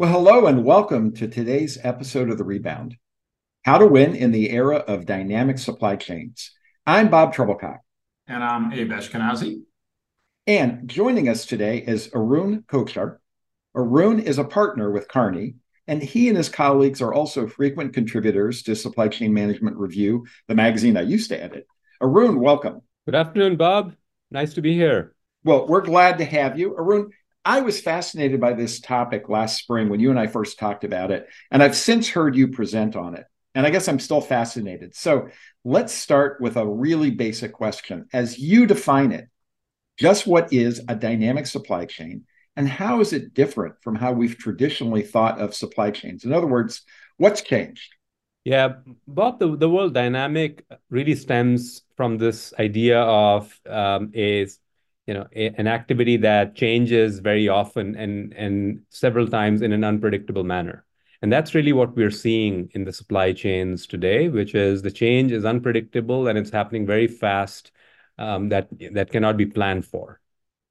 Well, hello and welcome to today's episode of The Rebound How to Win in the Era of Dynamic Supply Chains. I'm Bob Trebilcock. And I'm Abe Eshkenazi. And joining us today is Arun Kochar. Arun is a partner with Kearney, and he and his colleagues are also frequent contributors to Supply Chain Management Review, the magazine I used to edit. Arun, welcome. Good afternoon, Bob. Nice to be here. Well, we're glad to have you. Arun, I was fascinated by this topic last spring when you and I first talked about it, and I've since heard you present on it. And I guess I'm still fascinated. So let's start with a really basic question. As you define it, just what is a dynamic supply chain, and how is it different from how we've traditionally thought of supply chains? In other words, what's changed? Yeah, Bob, the, the word dynamic really stems from this idea of um, a you know a, an activity that changes very often and and several times in an unpredictable manner. And that's really what we're seeing in the supply chains today which is the change is unpredictable and it's happening very fast um, that that cannot be planned for.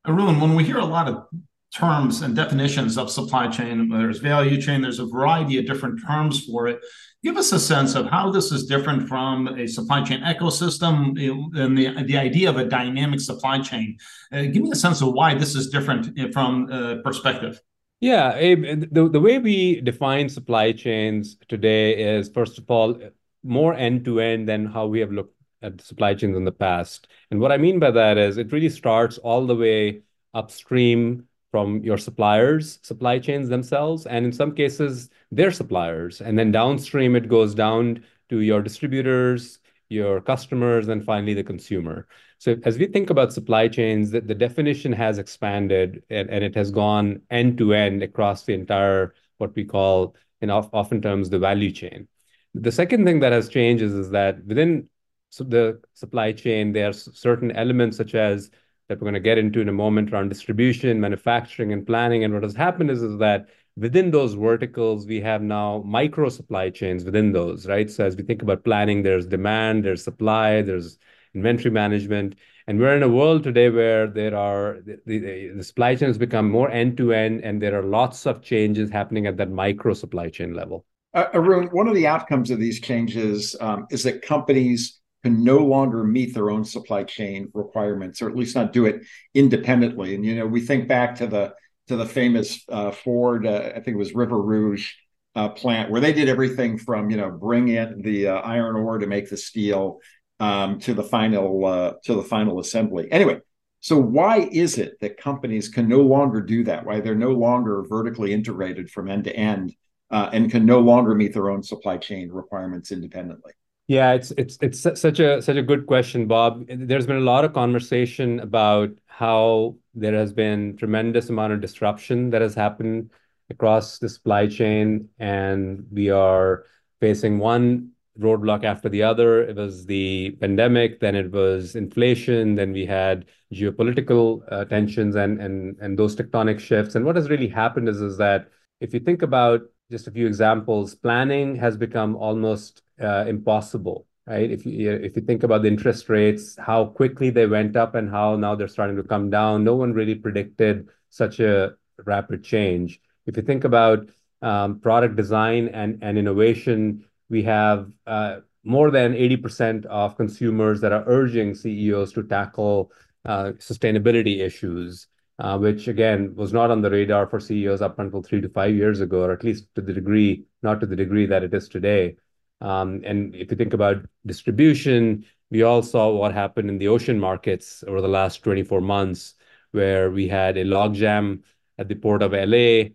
Arun, when we hear a lot of terms and definitions of supply chain. There's value chain. There's a variety of different terms for it. Give us a sense of how this is different from a supply chain ecosystem and the, the idea of a dynamic supply chain. Uh, give me a sense of why this is different uh, from uh, perspective. Yeah, the, the way we define supply chains today is, first of all, more end to end than how we have looked at supply chains in the past. And what I mean by that is it really starts all the way upstream from your suppliers, supply chains themselves, and in some cases, their suppliers. And then downstream, it goes down to your distributors, your customers, and finally the consumer. So as we think about supply chains, the, the definition has expanded and, and it has gone end to end across the entire, what we call in often terms, the value chain. The second thing that has changed is, is that within the supply chain, there are certain elements such as that we're going to get into in a moment around distribution, manufacturing, and planning. And what has happened is, is that within those verticals, we have now micro supply chains within those, right? So as we think about planning, there's demand, there's supply, there's inventory management. And we're in a world today where there are the, the, the supply chains become more end to end, and there are lots of changes happening at that micro supply chain level. Uh, Arun, one of the outcomes of these changes um, is that companies can no longer meet their own supply chain requirements, or at least not do it independently. And you know, we think back to the to the famous uh, Ford, uh, I think it was River Rouge uh, plant, where they did everything from you know bring in the uh, iron ore to make the steel um, to the final uh, to the final assembly. Anyway, so why is it that companies can no longer do that? Why they're no longer vertically integrated from end to end uh, and can no longer meet their own supply chain requirements independently? Yeah, it's it's it's such a such a good question, Bob. There's been a lot of conversation about how there has been tremendous amount of disruption that has happened across the supply chain, and we are facing one roadblock after the other. It was the pandemic, then it was inflation, then we had geopolitical uh, tensions and and and those tectonic shifts. And what has really happened is is that if you think about just a few examples, planning has become almost uh, impossible, right? If you if you think about the interest rates, how quickly they went up and how now they're starting to come down, no one really predicted such a rapid change. If you think about um, product design and, and innovation, we have uh, more than 80% of consumers that are urging CEOs to tackle uh, sustainability issues, which again was not on the radar for CEOs up until three to five years ago, or at least to the degree, not to the degree that it is today. Um, and if you think about distribution, we all saw what happened in the ocean markets over the last 24 months, where we had a logjam at the port of LA,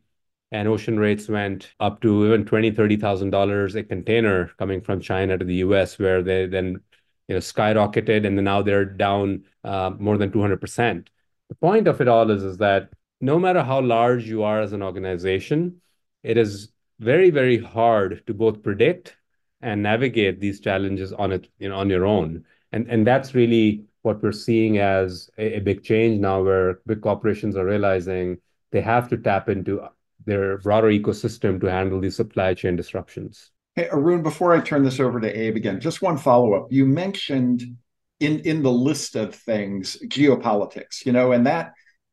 and ocean rates went up to even $20,000, $30,000 a container coming from China to the US, where they then you know, skyrocketed, and now they're down uh, more than 200%. The point of it all is, is that no matter how large you are as an organization, it is very, very hard to both predict and navigate these challenges on it, you know, on your own. And and that's really what we're seeing as a, a big change now, where big corporations are realizing they have to tap into their broader ecosystem to handle these supply chain disruptions. Hey, Arun, before I turn this over to Abe again, just one follow up. You mentioned in in the list of things geopolitics, you know, and that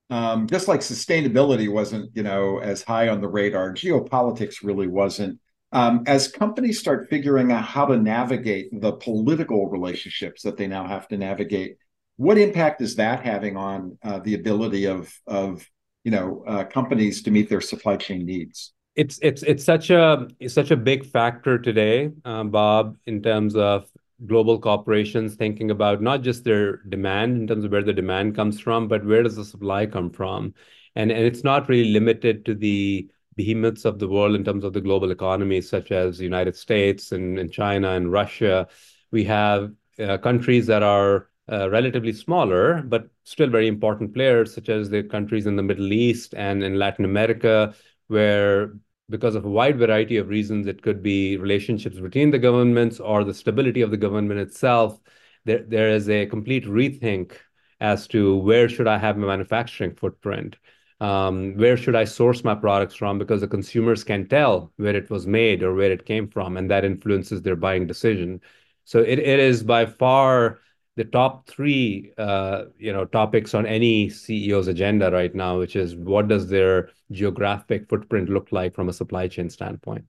um, just like sustainability wasn't, you know, as high on the radar, geopolitics really wasn't. Um, as companies start figuring out how to navigate the political relationships that they now have to navigate, what impact is that having on uh, the ability of of you know uh, companies to meet their supply chain needs? It's it's it's such a it's such a big factor today, um, Bob, in terms of global corporations thinking about not just their demand in terms of where the demand comes from, but where does the supply come from? And, and it's not really limited to the behemoths of the world in terms of the global economy, such as the United States and, and China and Russia. We have uh, countries that are uh, relatively smaller, but still very important players, such as the countries in the Middle East and in Latin America, where because of a wide variety of reasons. It could be relationships between the governments or the stability of the government itself. There, there is a complete rethink as to where should I have my manufacturing footprint. Um, where should I source my products from? Because the consumers can tell where it was made or where it came from, and that influences their buying decision. So it, it is by far the top three uh, you know topics on any CEO's agenda right now, which is what does their geographic footprint look like from a supply chain standpoint.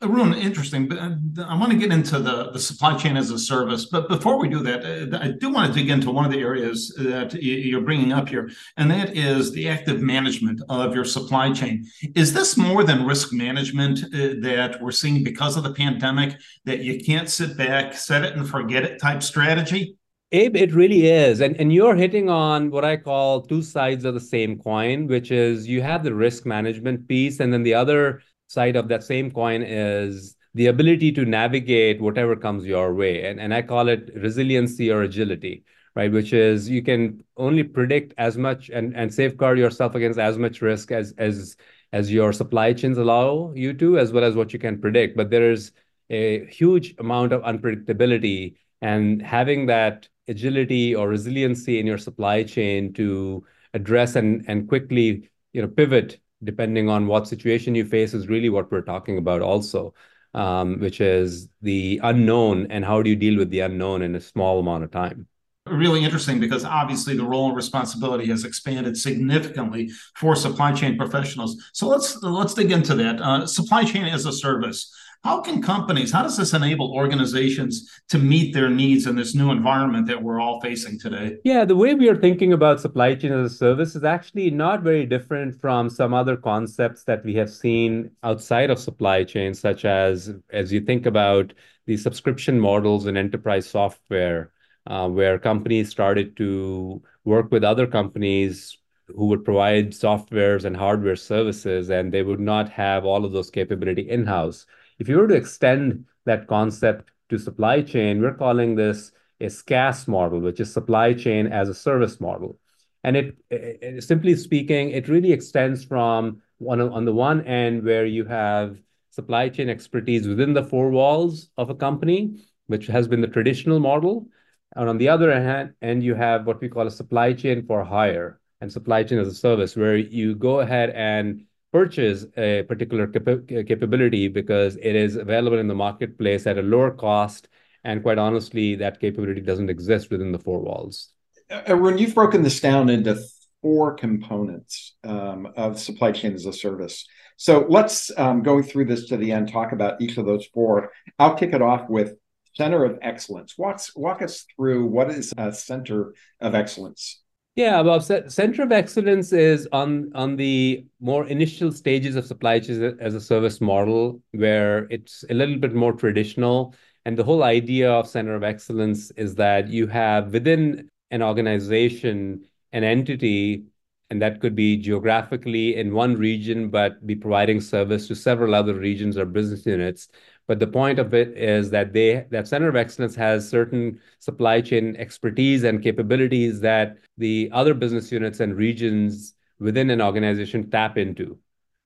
Arun, interesting. But uh, I want to get into the, the supply chain as a service. But before we do that, uh, I do want to dig into one of the areas that you're bringing up here, and that is the active management of your supply chain. Is this more than risk management uh, that we're seeing because of the pandemic, that you can't sit back, set it and forget it type strategy? Abe, it really is. And, and you're hitting on what I call two sides of the same coin, which is you have the risk management piece, and then the other side of that same coin is the ability to navigate whatever comes your way. And, and I call it resiliency or agility, right? Which is you can only predict as much and, and safeguard yourself against as much risk as as as your supply chains allow you to, as well as what you can predict. But there is a huge amount of unpredictability and having that agility or resiliency in your supply chain to address and, and quickly you know pivot depending on what situation you face is really what we're talking about also um, which is the unknown and how do you deal with the unknown in a small amount of time. Really interesting because obviously the role and responsibility has expanded significantly for supply chain professionals. So let's let's dig into that. Uh, supply chain as a service how can companies, how does this enable organizations to meet their needs in this new environment that we're all facing today? Yeah, the way we are thinking about supply chain as a service is actually not very different from some other concepts that we have seen outside of supply chain, such as as you think about the subscription models in enterprise software, uh, where companies started to work with other companies who would provide softwares and hardware services, and they would not have all of those capability in-house. If you were to extend that concept to supply chain, we're calling this a SaaS model, which is supply chain as a service model. And it, it simply speaking, it really extends from one on the one end where you have supply chain expertise within the four walls of a company, which has been the traditional model. And on the other hand, and you have what we call a supply chain for hire and supply chain as a service, where you go ahead and purchase a particular cap- capability because it is available in the marketplace at a lower cost. And quite honestly, that capability doesn't exist within the four walls. Arun, uh, you've broken this down into four components um, of supply chain as a service. So let's, um, through this to the end, talk about each of those four. I'll kick it off with Center of Excellence. Walk, walk us through what is a Center of Excellence? Yeah, Bob. Center of Excellence is on on the more initial stages of supply chain as a service model, where it's a little bit more traditional. And the whole idea of Center of Excellence is that you have within an organization an entity, and that could be geographically in one region, but be providing service to several other regions or business units. But the point of it is that they that center of excellence has certain supply chain expertise and capabilities that the other business units and regions within an organization tap into.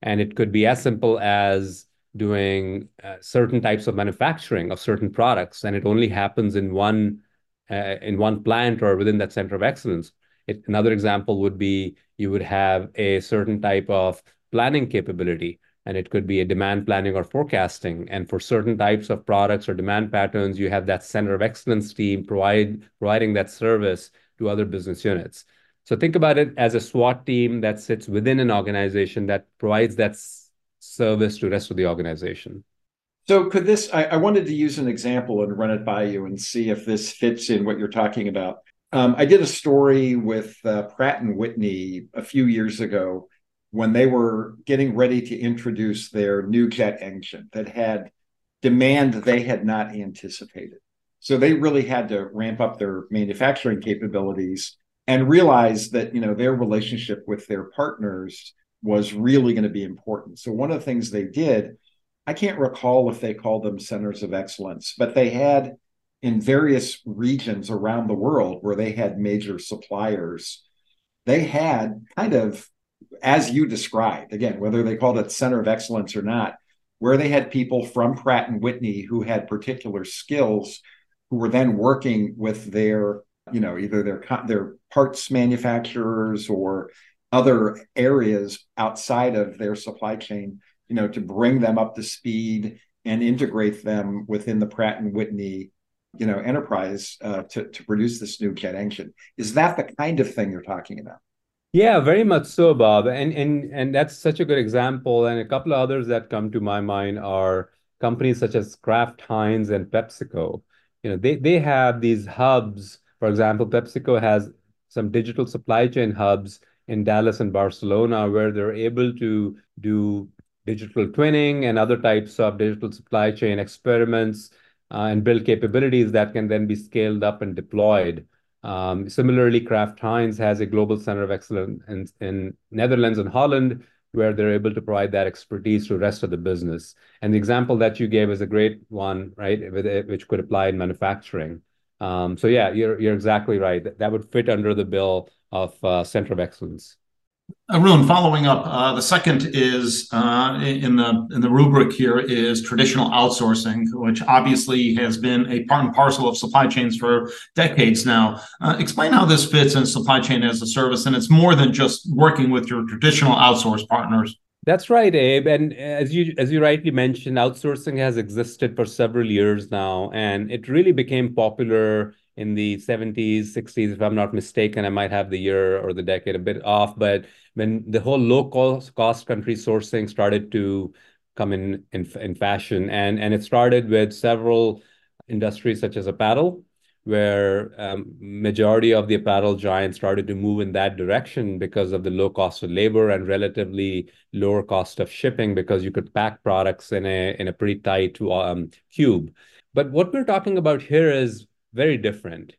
And it could be as simple as doing uh, certain types of manufacturing of certain products, and it only happens in one uh, in one plant or within that center of excellence. It, another example would be you would have a certain type of planning capability, and it could be a demand planning or forecasting. And for certain types of products or demand patterns, you have that center of excellence team provide providing that service to other business units. So think about it as a SWAT team that sits within an organization that provides that service to the rest of the organization. So could this I, I, wanted to use an example and run it by you and see if this fits in what you're talking about. Um, I did a story with uh, Pratt and Whitney a few years ago when they were getting ready to introduce their new jet engine that had demand they had not anticipated. So they really had to ramp up their manufacturing capabilities and realize that you know their relationship with their partners was really going to be important. So one of the things they did, I can't recall if they called them centers of excellence, but they had in various regions around the world where they had major suppliers, they had kind of as you described, again, whether they called it center of excellence or not, where they had people from Pratt and Whitney who had particular skills who were then working with their, you know, either their their parts manufacturers or other areas outside of their supply chain, you know, to bring them up to speed and integrate them within the Pratt and Whitney, you know, enterprise uh, to to produce this new jet engine. Is that the kind of thing you're talking about? Yeah, very much so, Bob. And and and that's such a good example. And a couple of others that come to my mind are companies such as Kraft Heinz and PepsiCo. You know, they they have these hubs. For example, PepsiCo has some digital supply chain hubs in Dallas and Barcelona where they're able to do digital twinning and other types of digital supply chain experiments and build capabilities that can then be scaled up and deployed. Um, similarly, Kraft Heinz has a global center of excellence in, Netherlands and Holland, where they're able to provide that expertise to the rest of the business. And the example that you gave is a great one, right, which could apply in manufacturing. Um, so yeah, you're you're exactly right. That, that would fit under the bill of uh, center of excellence. Arun, following up, uh, the second is uh, in the in the rubric here is traditional outsourcing, which obviously has been a part and parcel of supply chains for decades now. Uh, explain how this fits in supply chain as a service, and it's more than just working with your traditional outsource partners. That's right, Abe. And as you as you rightly mentioned, outsourcing has existed for several years now, and it really became popular in the 70s, 60s, if I'm not mistaken. I might have the year or the decade a bit off, but when the whole low cost, cost country sourcing started to come in, in in fashion, and and it started with several industries such as apparel, where um, majority of the apparel giants started to move in that direction because of the low cost of labor and relatively lower cost of shipping because you could pack products in a in a pretty tight um, cube. But what we're talking about here is very different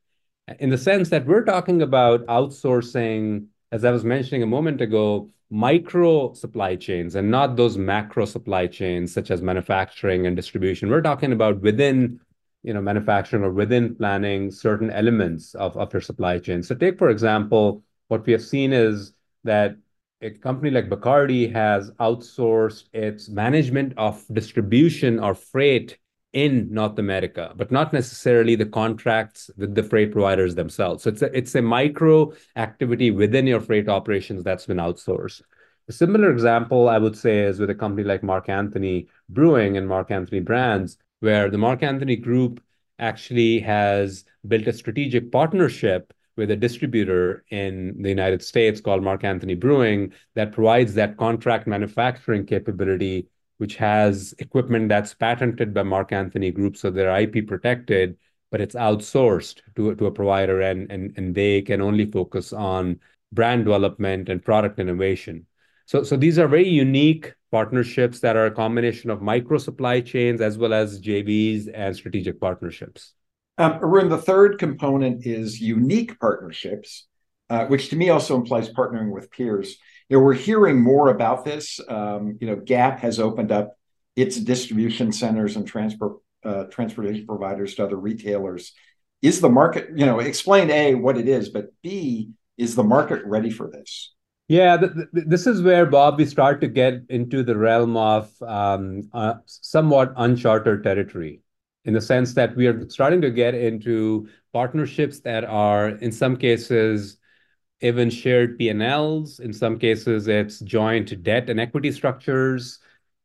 in the sense that we're talking about outsourcing, as I was mentioning a moment ago, micro supply chains and not those macro supply chains such as manufacturing and distribution. We're talking about within you know, manufacturing or within planning certain elements of, of your supply chain. So take, for example, what we have seen is that a company like Bacardi has outsourced its management of distribution or freight in North America, but not necessarily the contracts with the freight providers themselves. So it's a, it's a micro activity within your freight operations that's been outsourced. A similar example, I would say, is with a company like Mark Anthony Brewing and Mark Anthony Brands, where the Mark Anthony Group actually has built a strategic partnership with a distributor in the United States called Mark Anthony Brewing that provides that contract manufacturing capability which has equipment that's patented by Mark Anthony Group, so they're IP protected, but it's outsourced to, to a provider and, and, and they can only focus on brand development and product innovation. So, so these are very unique partnerships that are a combination of micro supply chains as well as JVs and strategic partnerships. Um, Arun, the third component is unique partnerships, uh, which to me also implies partnering with peers you know, we're hearing more about this. Um, you know, Gap has opened up its distribution centers and transport uh, transportation providers to other retailers. Is the market, you know, explain A, what it is, but B, is the market ready for this? Yeah, th- th- this is where, Bob, we start to get into the realm of um, uh, somewhat uncharted territory in the sense that we are starting to get into partnerships that are, in some cases, even shared P&Ls. In some cases, it's joint debt and equity structures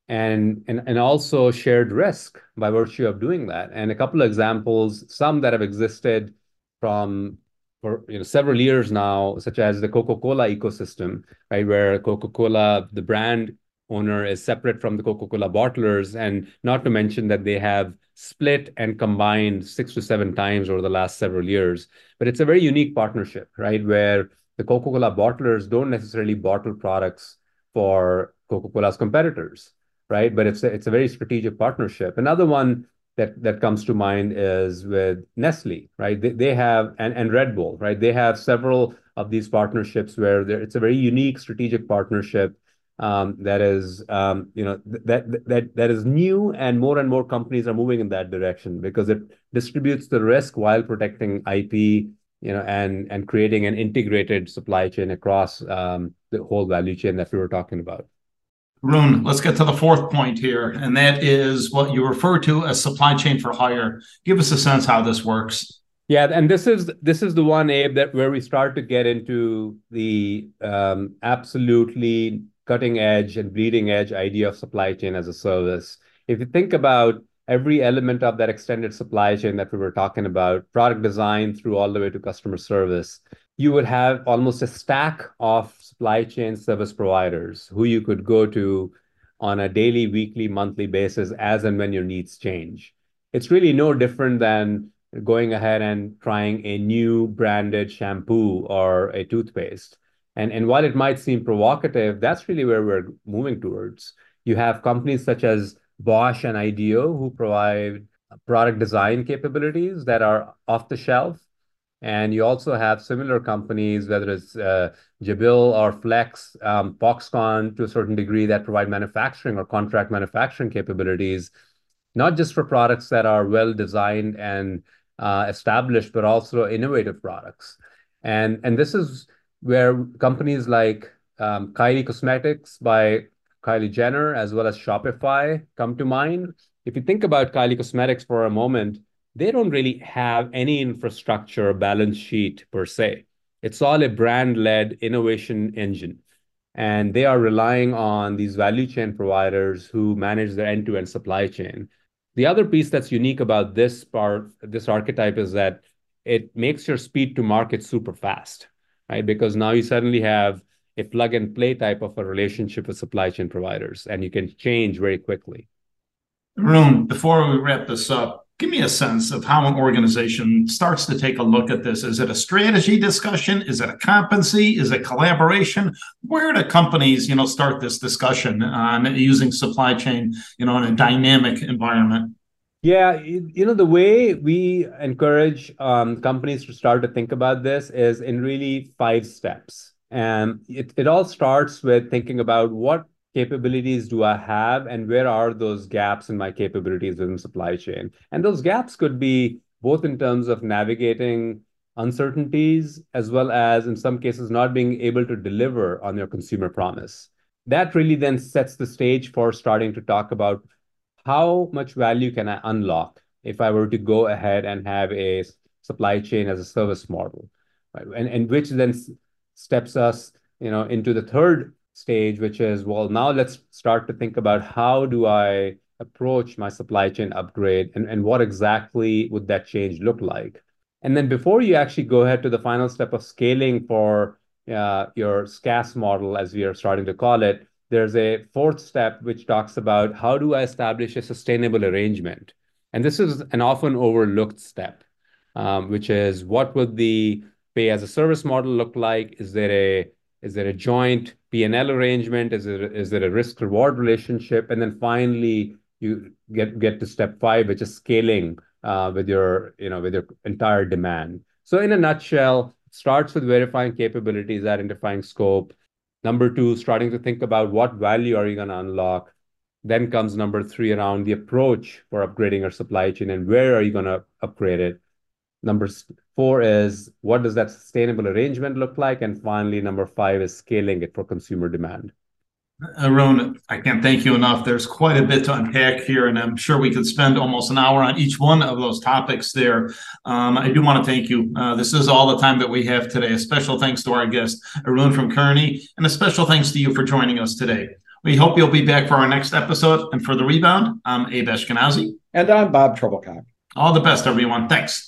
and, and, and also shared risk by virtue of doing that. And a couple of examples, some that have existed from for you know several years now, such as the Coca-Cola ecosystem, right, where Coca-Cola, the brand owner, is separate from the Coca-Cola bottlers, and not to mention that they have split and combined six to seven times over the last several years. But it's a very unique partnership, right, where the Coca-Cola bottlers don't necessarily bottle products for Coca-Cola's competitors right? But it's a, it's a very strategic partnership. Another one that that comes to mind is with Nestle, right? They, they have and, and Red Bull, right? They have several of these partnerships where it's a very unique strategic partnership um, that is um, you know that that that is new and more and more companies are moving in that direction because it distributes the risk while protecting IP, you know, and and creating an integrated supply chain across um, the whole value chain that we were talking about. Rune, let's get to the fourth point here, and that is what you refer to as supply chain for hire. Give us a sense how this works. Yeah, and this is this is the one, Abe, that where we start to get into the um, absolutely cutting edge and bleeding edge idea of supply chain as a service. If you think about every element of that extended supply chain that we were talking about, product design through all the way to customer service, you would have almost a stack of supply chain service providers who you could go to on a daily, weekly, monthly basis as and when your needs change. It's really no different than going ahead and trying a new branded shampoo or a toothpaste. And, while it might seem provocative, that's really where we're moving towards. You have companies such as Bosch and IDEO who provide product design capabilities that are off the shelf and you also have similar companies, whether it's uh, Jabil or Flex, um, Foxconn to a certain degree, that provide manufacturing or contract manufacturing capabilities, not just for products that are well designed and uh, established, but also innovative products. And, and this is where companies like um, Kylie Cosmetics by Kylie Jenner, as well as Shopify, come to mind. If you think about Kylie Cosmetics for a moment, they don't really have any infrastructure balance sheet per se. It's all a brand-led innovation engine. And they are relying on these value chain providers who manage their end-to-end supply chain. The other piece that's unique about this part, this archetype, is that it makes your speed to market super fast, right? Because now you suddenly have a plug-and-play type of a relationship with supply chain providers, and you can change very quickly. Rune, before we wrap this up, give me a sense of how an organization starts to take a look at this. Is it a strategy discussion? Is it a competency? Is it collaboration? Where do companies, you know, start this discussion on using supply chain, you know, in a dynamic environment? Yeah, you know, the way we encourage um, companies to start to think about this is in really five steps. And it, it all starts with thinking about what capabilities do I have and where are those gaps in my capabilities within supply chain? And those gaps could be both in terms of navigating uncertainties as well as in some cases not being able to deliver on your consumer promise. That really then sets the stage for starting to talk about how much value can I unlock if I were to go ahead and have a supply chain as a service model, right? And, and which then steps us, you know, into the third stage, which is, well, now let's start to think about how do I approach my supply chain upgrade and, and what exactly would that change look like? And then before you actually go ahead to the final step of scaling for uh, your SCaaS model, as we are starting to call it, there's a fourth step which talks about how do I establish a sustainable arrangement? And this is an often overlooked step, um, which is what would the pay as a service model look like? Is there a is there a joint P&L arrangement? Is there, is there a risk reward relationship? And then finally, you get, get to step five, which is scaling uh, with your, you know, with your entire demand. So in a nutshell, starts with verifying capabilities, identifying scope. Number two, starting to think about what value are you going to unlock. Then comes number three around the approach for upgrading our supply chain and where are you going to upgrade it. Number four is what does that sustainable arrangement look like? And finally, number five is scaling it for consumer demand. Arun, I can't thank you enough. There's quite a bit to unpack here, and I'm sure we could spend almost an hour on each one of those topics there. Um, I do want to thank you. Uh, this is all the time that we have today. A special thanks to our guest, Arun from Kearney, and a special thanks to you for joining us today. We hope you'll be back for our next episode. And for the rebound, I'm Abe Eshkenazi. And I'm Bob Trebilcock. All the best, everyone. Thanks.